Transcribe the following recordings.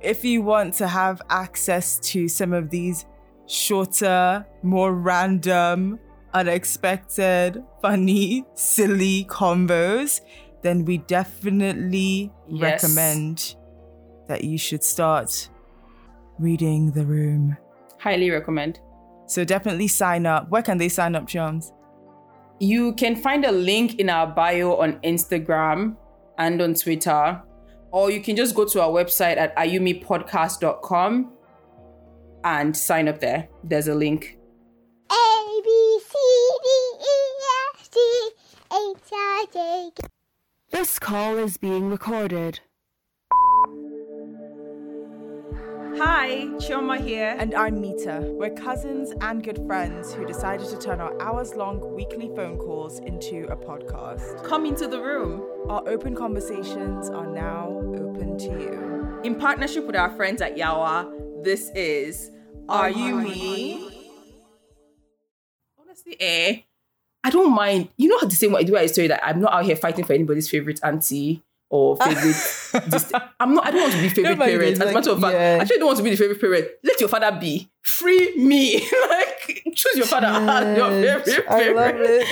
If you want to have access to some of these shorter, more random, unexpected, funny, silly combos, then we definitely Yes. recommend that you should start reading the room. Highly recommend. So definitely sign up. Where can they sign up, Jones? You can find a link in our bio on Instagram and on Twitter, or you can just go to our website at areyoumepodcast.com and sign up there. There's a link. A B C D E F G H I J K. This call is being recorded. Hi, Chioma here. And I'm Mita. We're cousins and good friends who decided to turn our hours long weekly phone calls into a podcast. Come into the room. Our open conversations are now open to you. In partnership with our friends at Yawa, this is Are You Me? Honestly, eh, I don't mind. You know how to say what I do I story that I'm not out here fighting for anybody's favorite auntie or favorite. This, I'm not. I don't want to be favorite parent. As a like, matter of fact, yeah. I actually don't want to be the favorite parent. Let your father be. Free me. like choose your father as your favorite I love it.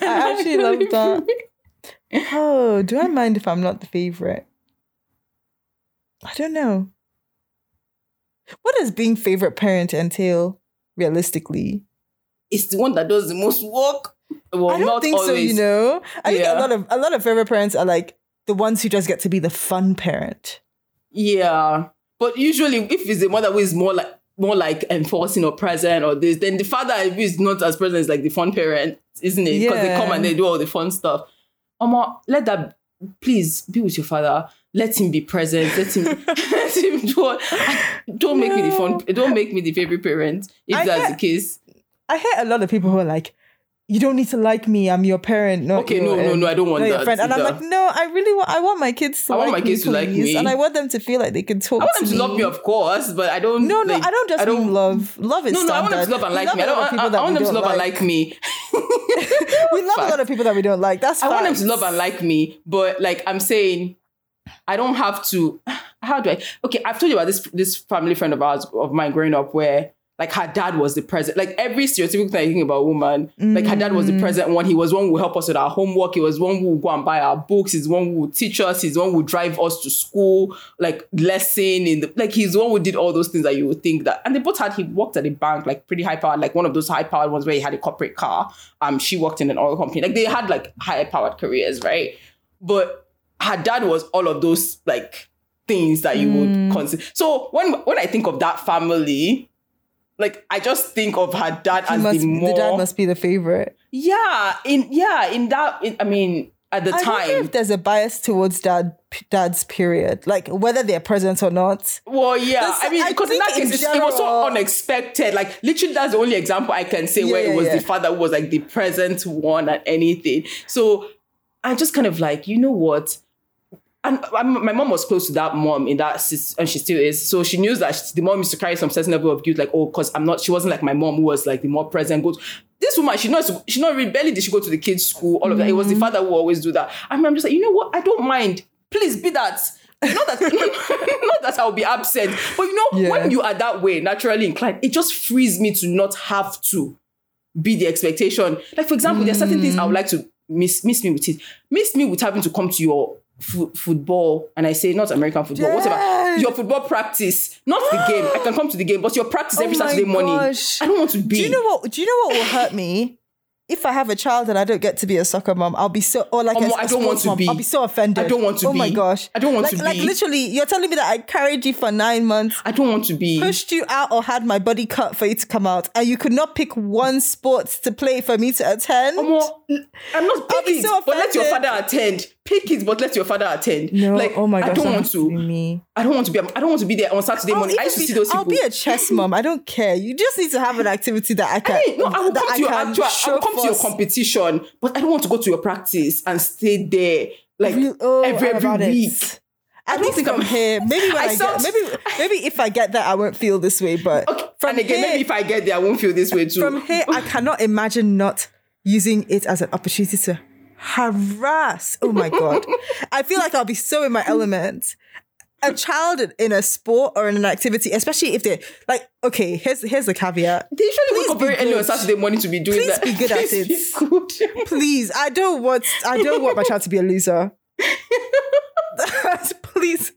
I actually love that. Oh, do I mind if I'm not the favorite? I don't know. What does being favorite parent entail realistically? It's the one that does the most work. Well, I don't not think always. so, you know. I think a lot of a lot of favorite parents are like the ones who just get to be the fun parent. Yeah, but usually if it's the mother who is more like more like enforcing or present or this, then the father who is not as present is like the fun parent, isn't it? Because they come and they do all the fun stuff. Oma, let that please be with your father. Let him be present. Let him let him do. all- Don't make me the fun. Don't make me the favorite parent if I that's get- the case. I hear a lot of people who are like, "You don't need to like me. I'm your parent." Not Okay, your, no, no, no, I don't want that friend." And I'm like, "No, I really want. I want my kids to. I want like my kids me, to like me. and I want them to feel like they can talk. I want them to to love me, of course, but I don't. No, no, like, I don't just I don't mean love. Love is No, no, I want them to love and like me. I don't. of I, people I want them to love and like me. we love a lot of people that we don't like. That's fine. I want them to love and like me, but like I'm saying, I don't have to. How do I? Okay, I've told you about this this family friend of ours of mine growing up where like her dad was the present. Like every stereotypical thing I think about a woman, like her dad was the present one. He was one who would help us with our homework. He was one who would go and buy our books. He's one who would teach us. He's one who would drive us to school, like lesson in the like. He's the one who did all those things that you would think that. And they both had. He worked at a bank, like pretty high powered, like one of those high powered ones where he had a corporate car. Um, she worked in an oil company. Like they had like high powered careers, right? But her dad was all of those like things that you would consider. So when when I think of that family, like I just think of her dad He as must, the more the dad must be the favorite. yeah in yeah in that in, I mean at the I wonder time if there's a bias towards dad, dad's period, like whether they're present or not. Well, yeah. I mean, because in that case, it's- it was so unexpected. Like, literally, that's the only example I can say where it was yeah. the father who was like the present one at anything. So I'm just kind of like, you know what? And I'm, my mom was close to that mom in that, and she still is. So she knew that she- the mom used to carry some certain level of guilt, like, oh, because I'm not, she wasn't like my mom who was like the more present. Goes, this woman, she knows, she not really, barely did she go to the kids' school, all of that. It was the mm-hmm. father who always do that. And I'm just like, you know what? I don't mind. Please be that. Not that, not that I'll be absent, but you know, Yeah. when you are that way, naturally inclined, it just frees me to not have to be the expectation. Like, for example, there are certain things I would mm. like to miss miss me with it. Miss me with having to come to your fu- football, and I say not American football, Yes. whatever. Your football practice, not the game. I can come to the game, but your practice every Oh Saturday morning. I don't want to be. Do you know what? Do you know what will hurt me? If I have a child and I don't get to be a soccer mom, I'll be so or like a, a I don't want to mom, be. I'll be so offended. I don't want to be. Oh my gosh! I don't want like, to like be. literally, you're telling me that I carried you for nine months, I don't want to be. pushed you out, or had my body cut for you to come out, and you could not pick one sport to play for me to attend. Omo, I'm not I'll be so but let your father attend. It, but let your father attend. no, like, oh my gosh! I don't want to. be me. I don't want to be. I don't want to be there on Saturday I'll morning. I used to be- see those people. I'll be a chess mom. I don't care. You just need to have an activity that I can. Hey, no, I will come to your. I will come to your competition, but I don't want to go to your practice and stay there like Real- oh, every every about it. week. I, don't think I'm- here, maybe when I I, get, maybe maybe if I get there, I won't feel this way. But Okay, from and again, here, maybe if I get there, I won't feel this way too. from here, I cannot imagine not using it as an opportunity to harass. Oh my god, I feel like I'll be so in my element. a child in a sport or in an activity, especially if they're like, okay, here's here's the caveat. They usually Please wake up be very early on. Saturday morning to be doing Please that. be good at Please be it. good. Please, I don't want I don't want my child to be a loser. Please.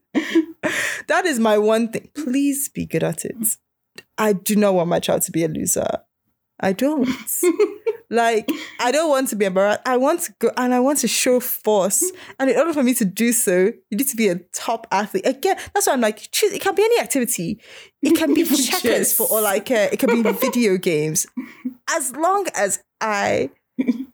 That is my one thing. Please be good at it. I do not want my child to be a loser. I don't. like, I don't want to be embarrassed. I want to go and I want to show force. And in order for me to do so, you need to be a top athlete. Again, that's why I'm like, choose, it can be any activity. It can be checkers for or like uh, it can be video games. As long as I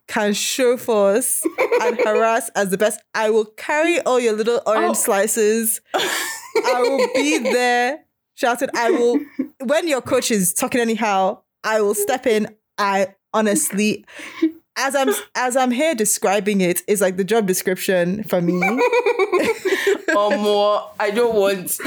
can show force and harass as the best, I will carry all your little orange Oh. slices. I will be there shouting. I will when your coach is talking anyhow, I will step in. I honestly as I'm as I'm here describing it, is like the job description for me. or more. I don't want.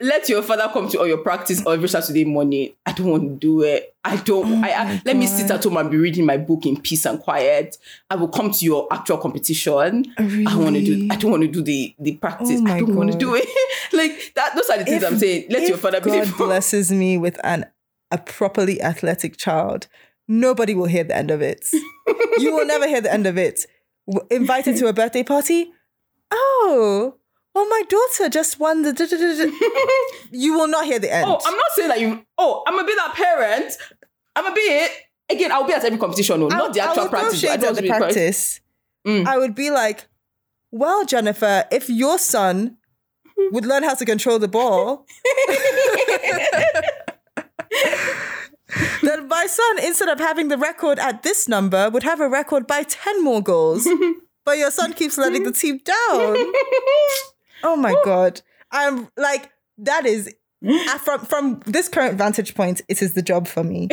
Let your father come to all your practice every Saturday morning. I don't want to do it. I don't. Oh I, I let me sit at home and be reading my book in peace and quiet. I will come to your actual competition. I want to do. I don't want to do the the practice. Oh I don't want to do it. like that. Those are the things I'm saying. Let your if father be. God the- blesses me with an a properly athletic child, nobody will hear the end of it. you will never hear the end of it. Invited to a birthday party? Oh, well, my daughter just won the. da- da- da- da." you will not hear the end. Oh, I'm not saying that you. Oh, I'm gonna be that parent. I'm gonna be it. Again, I'll be at every competition. No, not the I actual would practice. I don't at want to the practice. Mm. I would be like, well, Jennifer, if your son would learn how to control the ball, son, instead of having the record at this number, would have a record by 10 more goals. but your son keeps letting the team down. Oh my God. I'm like, that is. From from this current vantage point, it is the job for me.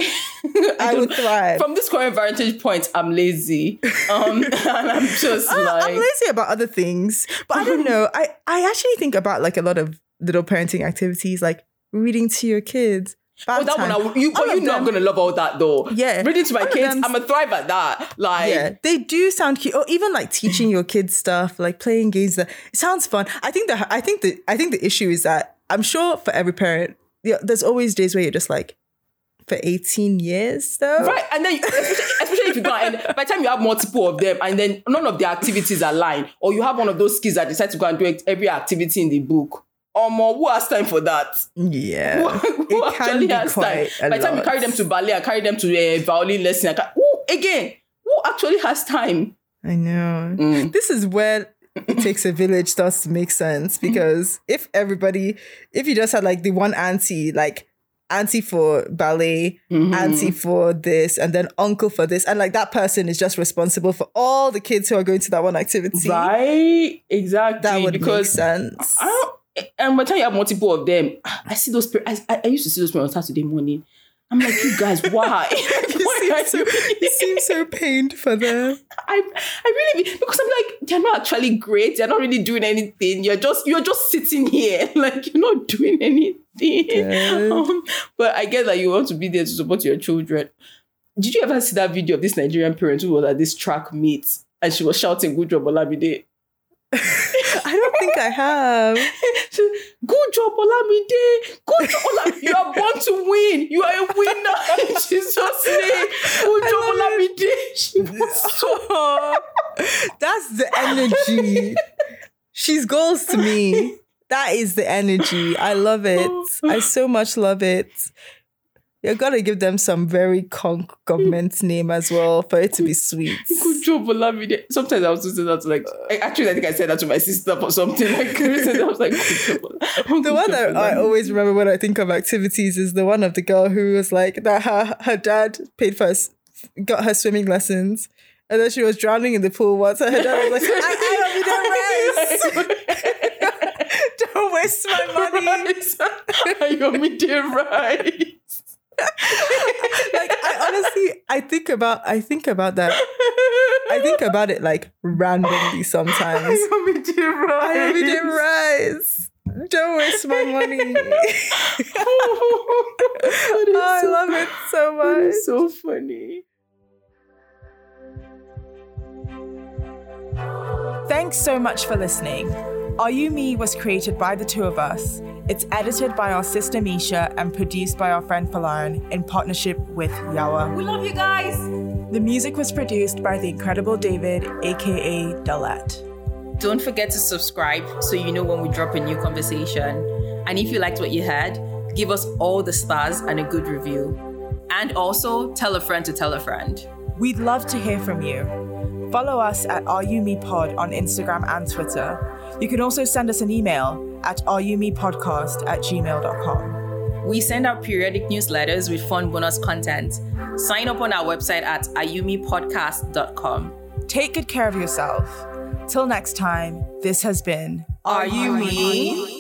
I would thrive. From this current vantage point, I'm lazy. Um, and I'm just Uh, like. I'm lazy about other things, but I don't know. I I actually think about like a lot of little parenting activities, like reading to your kids. Oh, that one, I, would- you, you're not gonna love all that though. Yeah. reading to my All kids, I'm gonna thrive at that. Like, Yeah, they do sound cute. Or even like teaching your kids stuff, like playing games. That it sounds fun. I think the I think the I think the issue is that I'm sure for every parent, there's always days where you're just like, for 18 years though. Right, and then especially, especially if you go and by the time you have multiple of them, and then none of the activities align, or you have one of those kids that decide to go and do every activity in the book. Or more, who has time for that? Yeah, Who, who actually be has time? By the time you carry them to ballet, I carry them to a violin lesson, ca- who again? Who actually has time? I know. Mm. This is where it takes a village starts to make sense because if everybody, if you just had like the one auntie, like auntie for ballet, Mm-hmm. auntie for this, and then uncle for this, and like that person is just responsible for all the kids who are going to that one activity, Right, exactly. that would because make sense. I and by the time you have multiple of them, I see those. I, I, used to see those parents on Saturday morning. I'm like, you guys, why? you, why seem so, you seem so pained for them. I, I really because I'm like, they're not actually great. They're not really doing anything. You're just you're just sitting here, like you're not doing anything. Um, but I get that you want to be there to support your children. Did you ever see that video of this Nigerian parent who was at this track meet and she was shouting "Good job, Olamide"? I think I have. Good job, Olamide. Good job, Olamide. You are born to win. You are a winner. in Jesus' name. Good job, Olamide. She was so oh, That's the energy. She's goals to me. That is the energy. I love it. Oh. I so much love it. You gotta give them some very conk government name as well for it to be sweet. Good job, Olamide. Sometimes I was just that to like, actually, I think I said that to my sister or something. Like, I was like, good job, Ola- The one that I always remember when I think of activities is the one of the girl who was like that her her dad paid for her, got her swimming lessons. And then she was drowning in the pool once. And her dad was like, I, I don't Don't waste my money. I got me there right. like I honestly I think about I think about that. I think about it like randomly sometimes. I got me there right. I did rise. Don't waste my money. Oh, I so- love it so much. is so funny. Thanks so much for listening. Are You Me was created by the two of us. It's edited by our sister Misha and produced by our friend Falaran in partnership with Yawa. We love you guys. The music was produced by the incredible David, aka Dalet. Don't forget to subscribe so you know when we drop a new conversation. And if you liked what you heard, give us all the stars and a good review. And also tell a friend to tell a friend. We'd love to hear from you. Follow us at RUMePod on Instagram and Twitter. You can also send us an email at rumepodcast at gmail.com. We send out periodic newsletters with fun bonus content. Sign up on our website at areyoumepodcast.com. Take good care of yourself. Till next time, this has been Are You Me?